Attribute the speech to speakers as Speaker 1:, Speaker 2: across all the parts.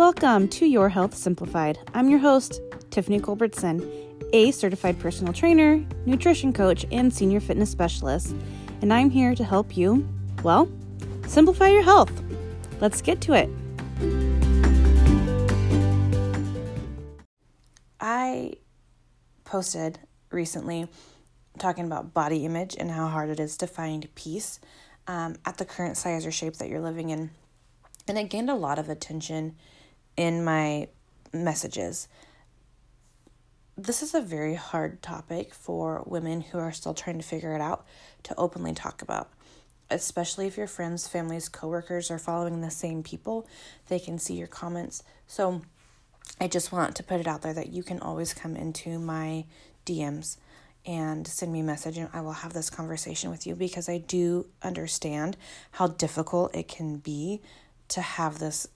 Speaker 1: Welcome to Your Health Simplified. I'm your host, Tiffany Culbertson, a certified personal trainer, nutrition coach, and senior fitness specialist, and I'm here to help you, well, simplify your health. Let's get to it. I posted recently talking about body image and how hard it is to find peace um, at the current size or shape that you're living in. And it gained a lot of attention in my messages. This is a very hard topic for women who are still trying to figure it out to openly talk about. Especially if your friends, families, coworkers are following the same people, they can see your comments. So I just want to put it out there that you can always come into my DMs and send me a message and I will have this conversation with you because I do understand how difficult it can be to have this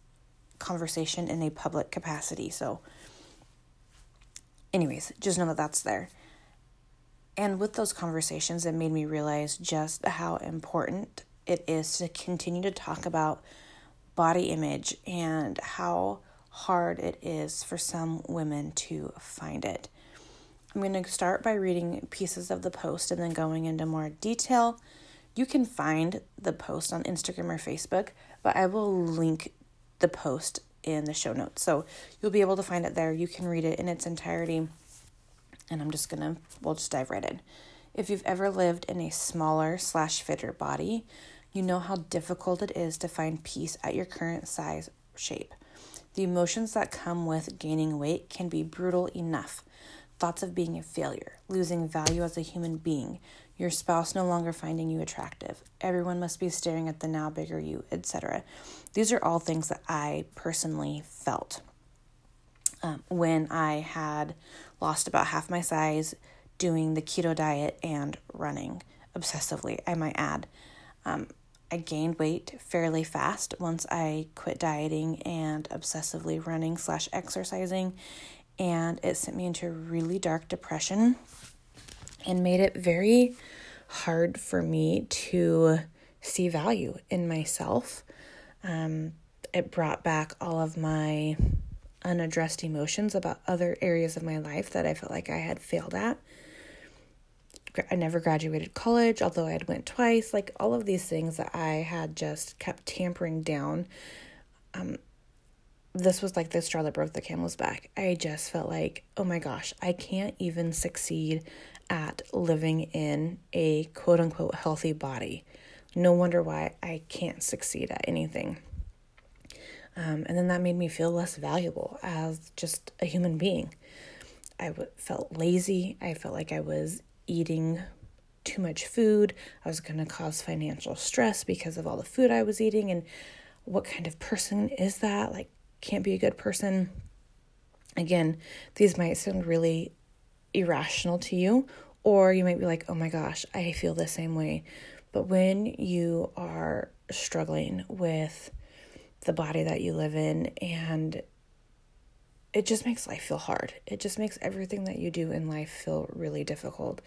Speaker 1: conversation in a public capacity. So, anyways, just know that that's there. And with those conversations, it made me realize just how important it is to continue to talk about body image and how hard it is for some women to find it. I'm going to start by reading pieces of the post and then going into more detail. You can find the post on Instagram or Facebook, but I will link the post in the show notes. So you'll be able to find it there. You can read it in its entirety. And I'm just gonna, we'll just dive right in. If you've ever lived in a smaller slash fitter body, you know how difficult it is to find peace at your current size shape. The emotions that come with gaining weight can be brutal enough. Thoughts of being a failure, losing value as a human being, your spouse no longer finding you attractive, everyone must be staring at the now bigger you, etc. These are all things that I personally felt um, when I had lost about half my size doing the keto diet and running obsessively, I might add. Um, I gained weight fairly fast once I quit dieting and obsessively running slash exercising, and it sent me into a really dark depression and made it very hard for me to see value in myself. Um, it brought back all of my unaddressed emotions about other areas of my life that I felt like I had failed at. I never graduated college, although I had went twice. Like all of these things that I had just kept tampering down. Um, this was like the straw that broke the camel's back. I just felt like, oh my gosh, I can't even succeed at living in a quote unquote healthy body. No wonder why I can't succeed at anything. Um, and then that made me feel less valuable as just a human being. I w- felt lazy. I felt like I was eating too much food. I was going to cause financial stress because of all the food I was eating. And what kind of person is that? Like, can't be a good person. Again, these might sound really irrational to you, or you might be like, oh my gosh, I feel the same way. But when you are struggling with the body that you live in and it just makes life feel hard. It just makes everything that you do in life feel really difficult.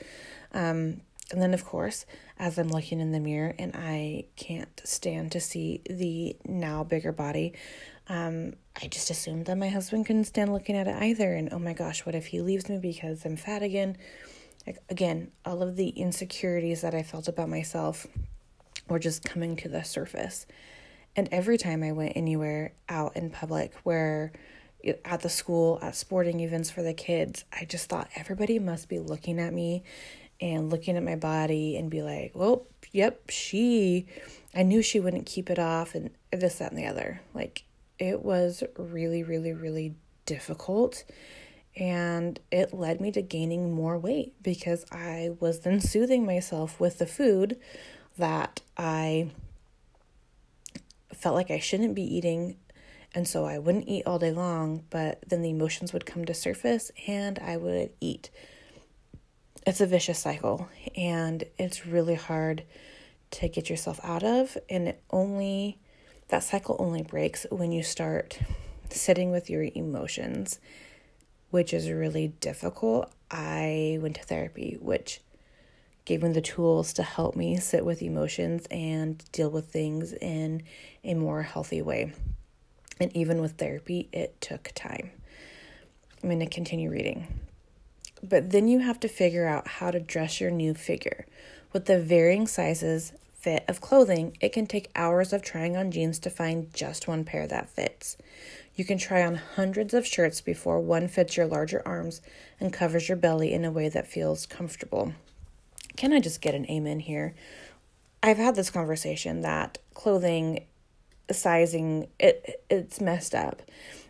Speaker 1: Um, and then, of course, as I'm looking in the mirror and I can't stand to see the now bigger body, um, I just assumed that my husband couldn't stand looking at it either. And oh my gosh, what if he leaves me because I'm fat again? Like, again, all of the insecurities that I felt about myself were just coming to the surface. And every time I went anywhere out in public where at the school, at sporting events for the kids, I just thought everybody must be looking at me and looking at my body and be like, well, yep, she, I knew she wouldn't keep it off and this, that, and the other. Like, it was really, really, really difficult. And it led me to gaining more weight because I was then soothing myself with the food that I felt like I shouldn't be eating. And so I wouldn't eat all day long, but then the emotions would come to surface and I would eat. It's a vicious cycle and it's really hard to get yourself out of. And it only that cycle only breaks when you start sitting with your emotions, which is really difficult. I went to therapy, which gave me the tools to help me sit with emotions and deal with things in a more healthy way. And even with therapy, it took time. I'm going to continue reading. But then you have to figure out how to dress your new figure. With the varying sizes, fit of clothing, it can take hours of trying on jeans to find just one pair that fits. You can try on hundreds of shirts before one fits your larger arms and covers your belly in a way that feels comfortable. Can I just get an amen here? I've had this conversation that clothing sizing it it's messed up.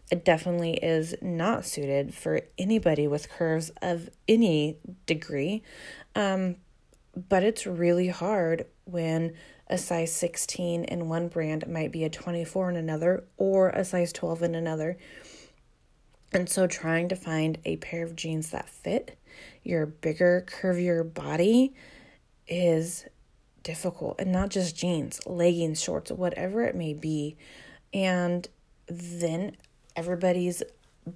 Speaker 1: It definitely is not suited for anybody with curves of any degree. Um, but it's really hard when a size 16 in one brand might be a 24 in another or a size 12 in another. And so trying to find a pair of jeans that fit your bigger, curvier body is difficult. And not just jeans, leggings, shorts, whatever it may be. And then everybody's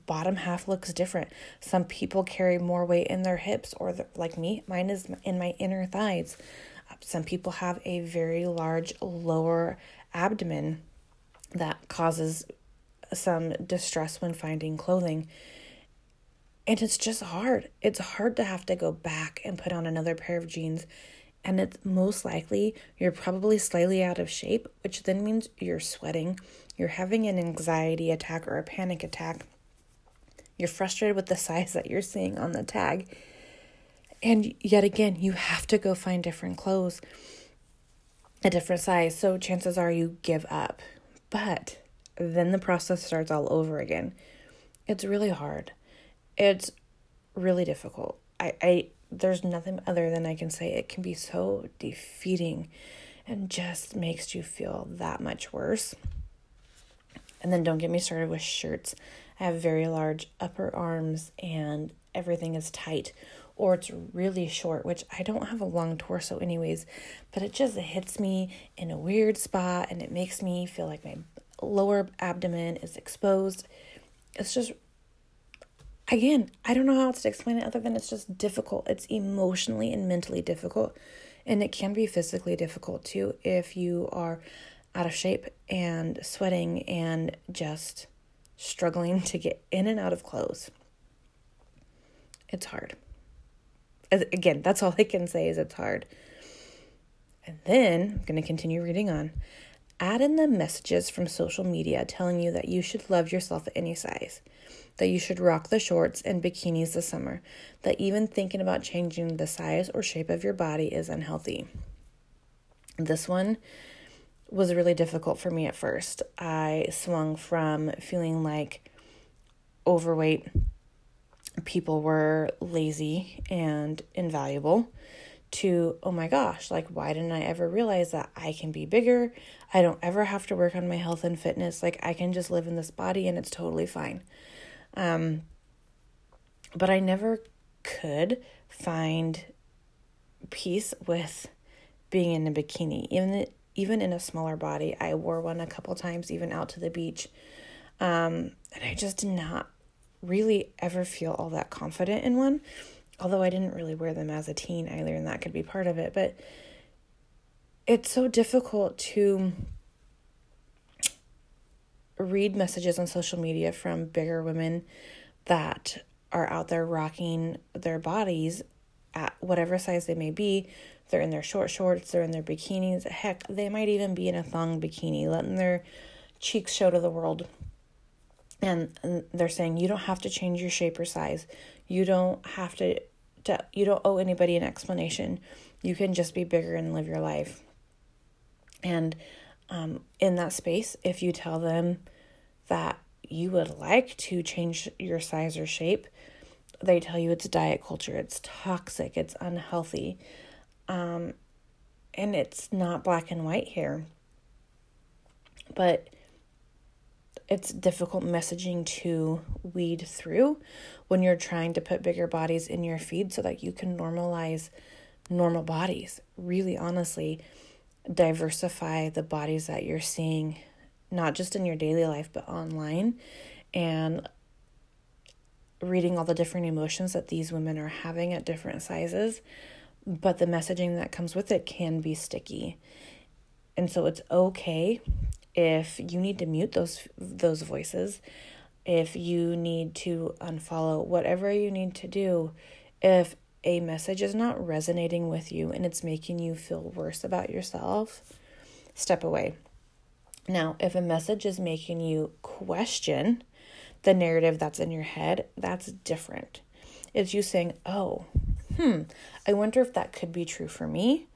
Speaker 1: bottom half looks different. Some people carry more weight in their hips, or the, like me, mine is in my inner thighs. Some people have a very large lower abdomen that causes some distress when finding clothing. And it's just hard. It's hard to have to go back and put on another pair of jeans. And it's most likely you're probably slightly out of shape, which then means you're sweating, you're having an anxiety attack or a panic attack, you're frustrated with the size that you're seeing on the tag. And yet again, you have to go find different clothes, a different size. So chances are you give up. But then the process starts all over again. It's really hard. It's really difficult. I, I there's nothing other than I can say it can be so defeating and just makes you feel that much worse. And then don't get me started with shirts. I have very large upper arms and everything is tight or it's really short, which I don't have a long torso anyways, but it just hits me in a weird spot and it makes me feel like my lower abdomen is exposed. It's just, again, I don't know how else to explain it other than it's just difficult. It's emotionally and mentally difficult. And it can be physically difficult too if you are out of shape and sweating and just struggling to get in and out of clothes. It's hard. Again, that's all I can say is it's hard. And then I'm going to continue reading on. Add in the messages from social media telling you that you should love yourself at any size, that you should rock the shorts and bikinis this summer, that even thinking about changing the size or shape of your body is unhealthy. This one was really difficult for me at first. I swung from feeling like overweight people were lazy and invaluable to, oh my gosh, like, why didn't I ever realize that I can be bigger? I don't ever have to work on my health and fitness. Like, I can just live in this body and it's totally fine. Um, but I never could find peace with being in a bikini, even even in a smaller body. I wore one a couple times, even out to the beach, um, and I just did not really ever feel all that confident in one although I didn't really wear them as a teen either, and that could be part of it. But it's so difficult to read messages on social media from bigger women that are out there rocking their bodies at whatever size they may be. They're in their short shorts, they're in their bikinis. Heck, they might even be in a thong bikini, letting their cheeks show to the world. And, they're saying you don't have to change your shape or size. You don't have to to, you don't owe anybody an explanation. You can just be bigger and live your life. And um, in that space, if you tell them that you would like to change your size or shape, they tell you it's diet culture, it's toxic, it's unhealthy. Um, and it's not black and white here. But it's difficult messaging to weed through when you're trying to put bigger bodies in your feed so that you can normalize normal bodies. Really, honestly, diversify the bodies that you're seeing, not just in your daily life, but online, and reading all the different emotions that these women are having at different sizes. But the messaging that comes with it can be sticky. And so it's okay if you need to mute those those voices, if you need to unfollow whatever you need to do, if a message is not resonating with you and it's making you feel worse about yourself, step away. Now, if a message is making you question the narrative that's in your head, that's different. It's you saying, oh, hmm, I wonder if that could be true for me.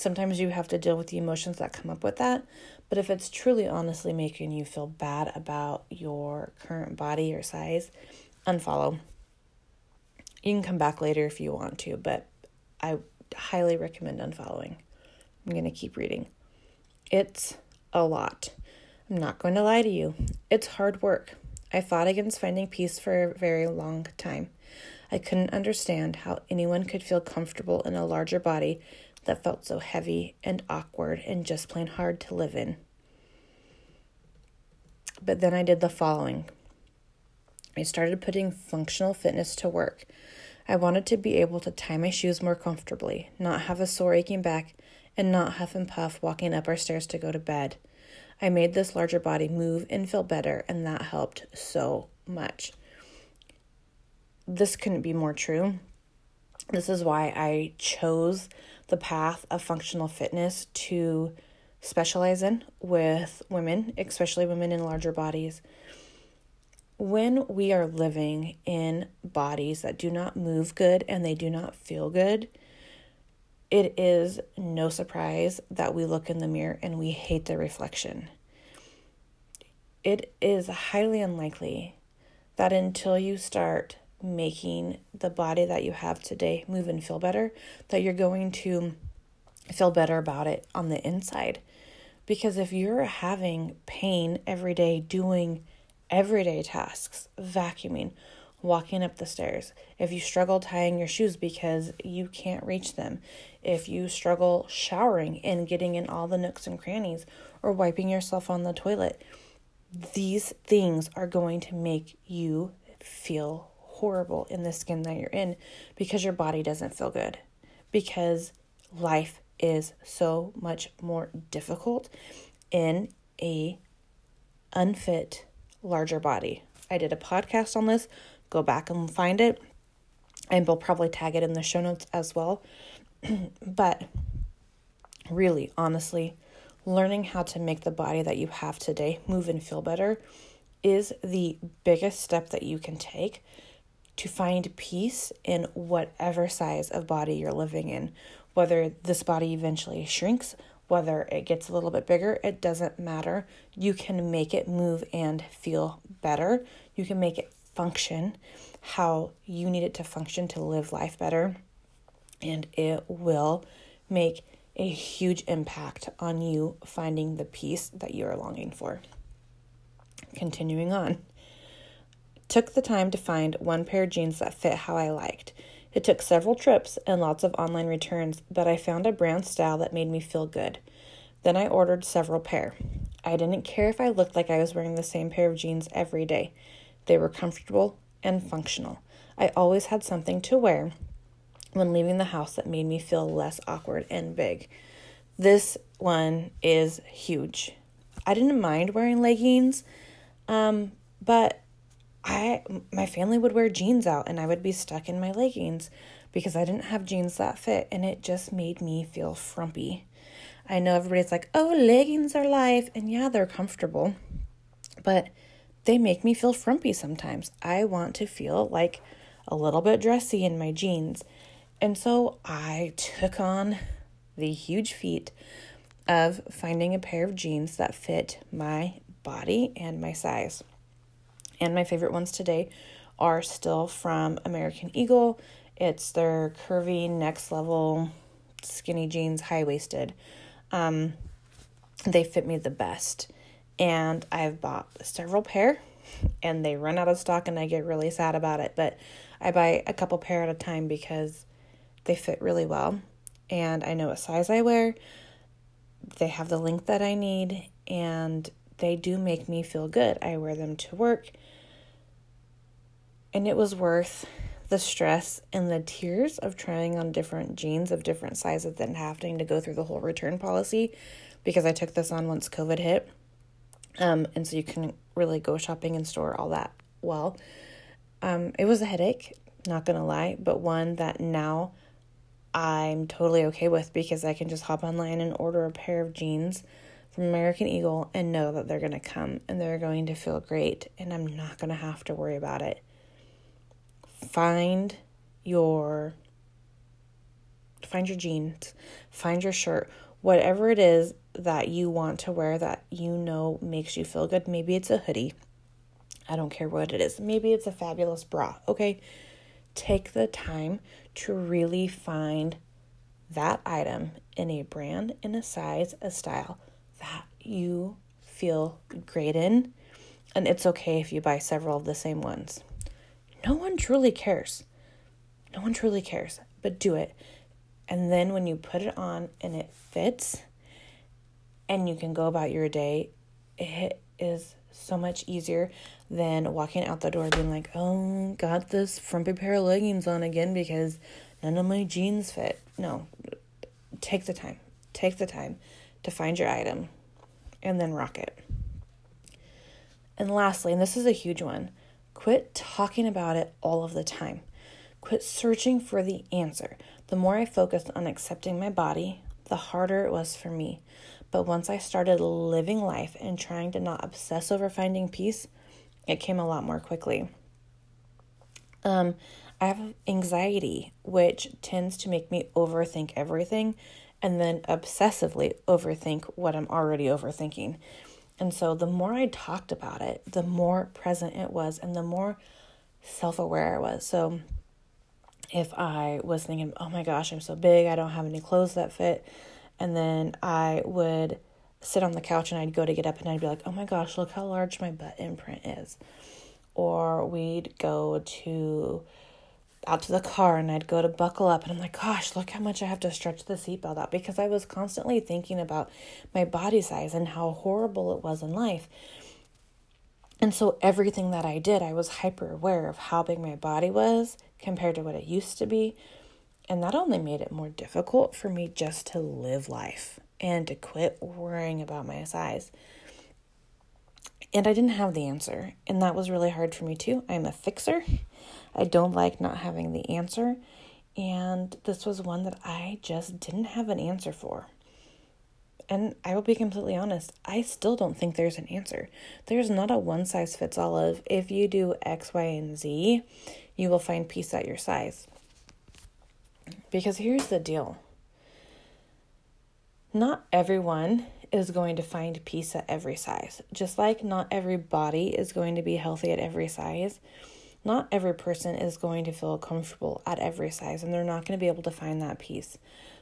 Speaker 1: Sometimes you have to deal with the emotions that come up with that. But if it's truly honestly making you feel bad about your current body or size, unfollow. You can come back later if you want to, but I highly recommend unfollowing. I'm going to keep reading. It's a lot. I'm not going to lie to you. It's hard work. I fought against finding peace for a very long time. I couldn't understand how anyone could feel comfortable in a larger body that felt so heavy and awkward and just plain hard to live in. But then I did the following I started putting functional fitness to work. I wanted to be able to tie my shoes more comfortably, not have a sore aching back, and not huff and puff walking up our stairs to go to bed. I made this larger body move and feel better, and that helped so much. This couldn't be more true. This is why I chose the path of functional fitness to specialize in with women, especially women in larger bodies when we are living in bodies that do not move good and they do not feel good, it is no surprise that we look in the mirror and we hate the reflection. It is highly unlikely that until you start making the body that you have today move and feel better, that you're going to feel better about it on the inside. Because if you're having pain every day doing everyday tasks, vacuuming, walking up the stairs, if you struggle tying your shoes because you can't reach them, if you struggle showering and getting in all the nooks and crannies, or wiping yourself on the toilet, these things are going to make you feel horrible in the skin that you're in because your body doesn't feel good. Because life is so much more difficult in a unfit larger body. I did a podcast on this. Go back and find it. And we'll probably tag it in the show notes as well. but really, honestly, learning how to make the body that you have today move and feel better is the biggest step that you can take to find peace in whatever size of body you're living in. Whether this body eventually shrinks, whether it gets a little bit bigger, it doesn't matter. You can make it move and feel better. You can make it function how you need it to function to live life better. And it will make a huge impact on you finding the peace that you are longing for. Continuing on. Took the time to find one pair of jeans that fit how I liked. It took several trips and lots of online returns, but I found a brand style that made me feel good. Then I ordered several pair. I didn't care if I looked like I was wearing the same pair of jeans every day. They were comfortable and functional. I always had something to wear when leaving the house that made me feel less awkward and big. This one is huge. I didn't mind wearing leggings, um, but I my family would wear jeans out and I would be stuck in my leggings because I didn't have jeans that fit and it just made me feel frumpy. I know everybody's like, "Oh, leggings are life." And yeah, they're comfortable. But they make me feel frumpy sometimes. I want to feel like a little bit dressy in my jeans. And so I took on the huge feat of finding a pair of jeans that fit my body and my size. And my favorite ones today are still from American Eagle. It's their curvy next level skinny jeans, high waisted. Um, they fit me the best. And I've bought several pair and they run out of stock and I get really sad about it. But I buy a couple pair at a time because they fit really well. And I know what size I wear. They have the length that I need and they do make me feel good. I wear them to work and it was worth the stress and the tears of trying on different jeans of different sizes than having to go through the whole return policy because I took this on once COVID hit. Um, and so you can really go shopping and store all that well. Um, it was a headache, not gonna lie, but one that now I'm totally okay with because I can just hop online and order a pair of jeans from American Eagle and know that they're gonna come and they're going to feel great and I'm not gonna have to worry about it. Find your find your jeans, find your shirt, whatever it is that you want to wear that you know makes you feel good. Maybe it's a hoodie. I don't care what it is. Maybe it's a fabulous bra. Okay. Take the time to really find that item in a brand, in a size, a style that you feel great in. And it's okay if you buy several of the same ones. No one truly cares. No one truly cares, but do it. And then when you put it on and it fits and you can go about your day, it is so much easier than walking out the door being like, oh, got this frumpy pair of leggings on again because none of my jeans fit. No, take the time. Take the time to find your item and then rock it. And lastly, and this is a huge one, quit talking about it all of the time. Quit searching for the answer. The more I focused on accepting my body, the harder it was for me. But once I started living life and trying to not obsess over finding peace, it came a lot more quickly. Um, I have anxiety, which tends to make me overthink everything and then obsessively overthink what I'm already overthinking. And so the more I talked about it, the more present it was and the more self aware I was. So if I was thinking, oh my gosh, I'm so big, I don't have any clothes that fit, and then I would sit on the couch and I'd go to get up and I'd be like, oh my gosh, look how large my butt imprint is. Or we'd go to out to the car and I'd go to buckle up and I'm like, gosh, look how much I have to stretch the seatbelt out because I was constantly thinking about my body size and how horrible it was in life. And so everything that I did, I was hyper aware of how big my body was compared to what it used to be. And that only made it more difficult for me just to live life and to quit worrying about my size. And I didn't have the answer. And that was really hard for me too. I'm a fixer. I don't like not having the answer. And this was one that I just didn't have an answer for. And I will be completely honest, I still don't think there's an answer. There's not a one size fits all of if you do X, Y, and Z, you will find peace at your size. Because here's the deal not everyone is going to find peace at every size. Just like not every body is going to be healthy at every size, not every person is going to feel comfortable at every size and they're not going to be able to find that peace.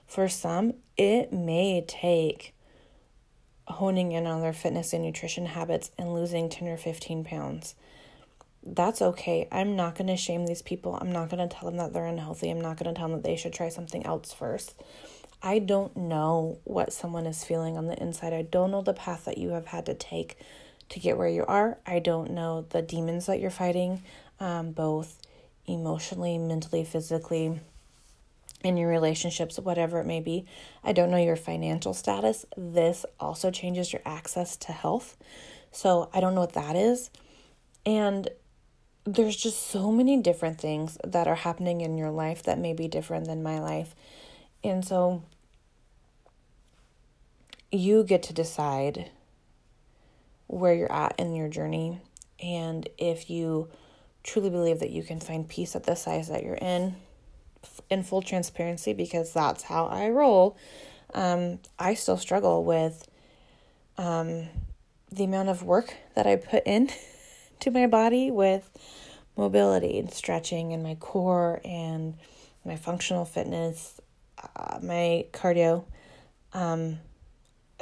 Speaker 1: For some, it may take honing in on their fitness and nutrition habits and losing 10 or 15 pounds. That's okay. I'm not going to shame these people. I'm not going to tell them that they're unhealthy. I'm not going to tell them that they should try something else first. I don't know what someone is feeling on the inside. I don't know the path that you have had to take to get where you are. I don't know the demons that you're fighting, um, both emotionally, mentally, physically, in your relationships, whatever it may be. I don't know your financial status. This also changes your access to health. So I don't know what that is. And there's just so many different things that are happening in your life that may be different than my life. And so you get to decide where you're at in your journey and if you truly believe that you can find peace at the size that you're in in full transparency because that's how I roll. Um, I still struggle with um, the amount of work that I put in to my body with mobility and stretching and my core and my functional fitness uh, my cardio, um,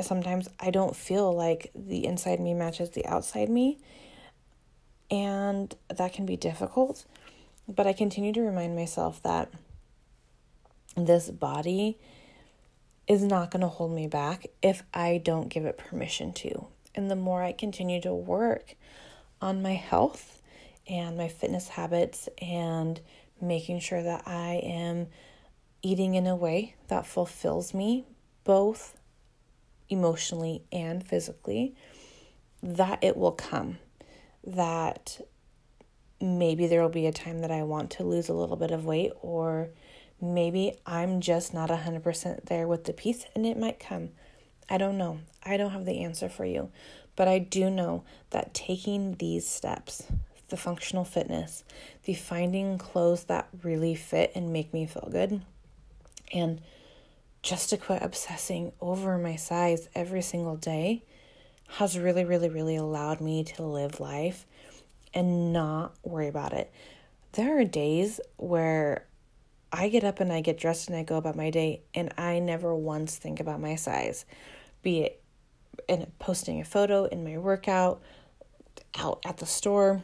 Speaker 1: sometimes I don't feel like the inside me matches the outside me. And that can be difficult. But I continue to remind myself that this body is not going to hold me back if I don't give it permission to. And the more I continue to work on my health and my fitness habits and making sure that I am eating in a way that fulfills me both emotionally and physically, that it will come. That maybe there will be a time that I want to lose a little bit of weight, or maybe I'm just not 100% there with the peace and it might come. I don't know. I don't have the answer for you. But I do know that taking these steps, the functional fitness, the finding clothes that really fit and make me feel good, and just to quit obsessing over my size every single day has really, really, really allowed me to live life and not worry about it. There are days where I get up and I get dressed and I go about my day and I never once think about my size, be it in posting a photo in my workout, out at the store.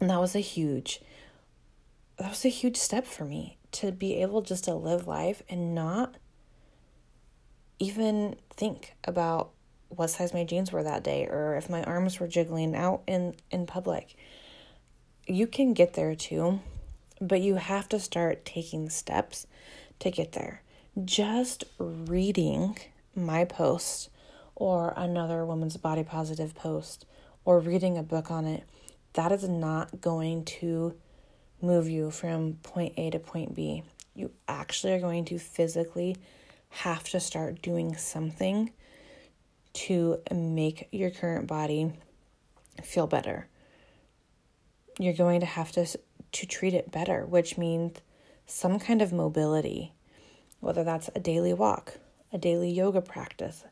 Speaker 1: And that was a huge that was a huge step for me to be able just to live life and not even think about what size my jeans were that day or if my arms were jiggling out in in public. You can get there too, but you have to start taking steps to get there. Just reading my post or another woman's body positive post or reading a book on it, that is not going to move you from point A to point B. You actually are going to physically have to start doing something to make your current body feel better. You're going to have to to treat it better, which means some kind of mobility, whether that's a daily walk, a daily yoga practice,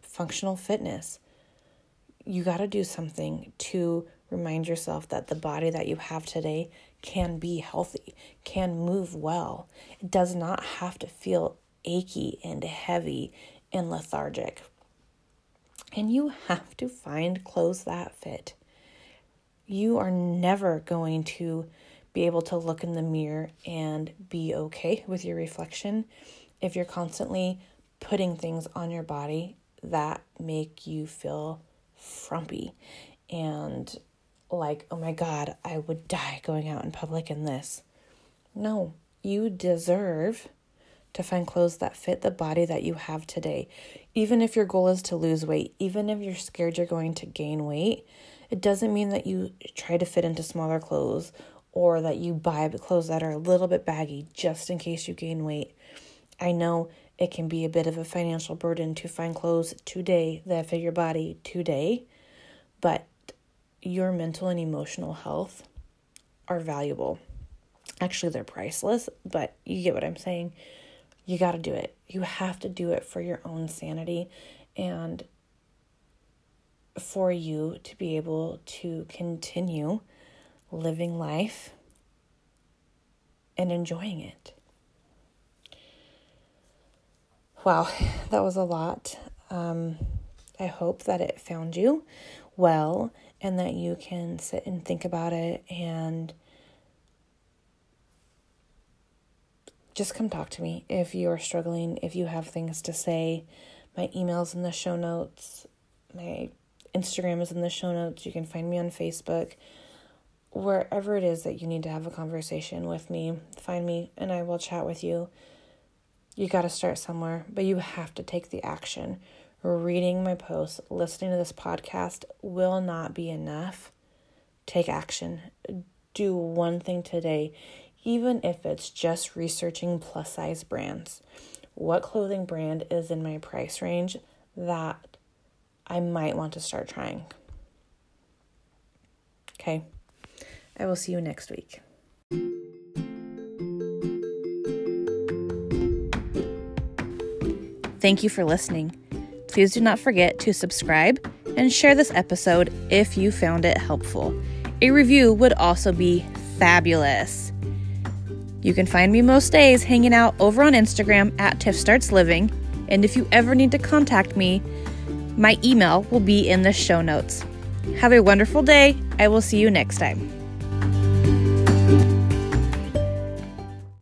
Speaker 1: functional fitness. You got to do something to remind yourself that the body that you have today can be healthy, can move well. It does not have to feel achy and heavy and lethargic. And you have to find clothes that fit. You are never going to be able to look in the mirror and be okay with your reflection if you're constantly putting things on your body that make you feel frumpy and like, oh my God, I would die going out in public in this. No, you deserve to find clothes that fit the body that you have today. Even if your goal is to lose weight, even if you're scared you're going to gain weight, it doesn't mean that you try to fit into smaller clothes or that you buy clothes that are a little bit baggy just in case you gain weight. I know it can be a bit of a financial burden to find clothes today that fit your body today, but your mental and emotional health are valuable. Actually, they're priceless, but you get what I'm saying you got to do it. You have to do it for your own sanity and for you to be able to continue living life and enjoying it. Wow, that was a lot. Um, I hope that it found you well and that you can sit and think about it and just come talk to me if you are struggling, if you have things to say. My email's in the show notes. My Instagram is in the show notes. You can find me on Facebook. Wherever it is that you need to have a conversation with me, find me and I will chat with you. You got to start somewhere, but you have to take the action. Reading my posts, listening to this podcast will not be enough. Take action. Do one thing today even if it's just researching plus size brands. What clothing brand is in my price range that I might want to start trying? Okay. I will see you next week. Thank you for listening. Please do not forget to subscribe and share this episode if you found it helpful. A review would also be fabulous. You can find me most days hanging out over on Instagram at Tiff Starts Living, and if you ever need to contact me, my email will be in the show notes. Have a wonderful day. I will see you next time.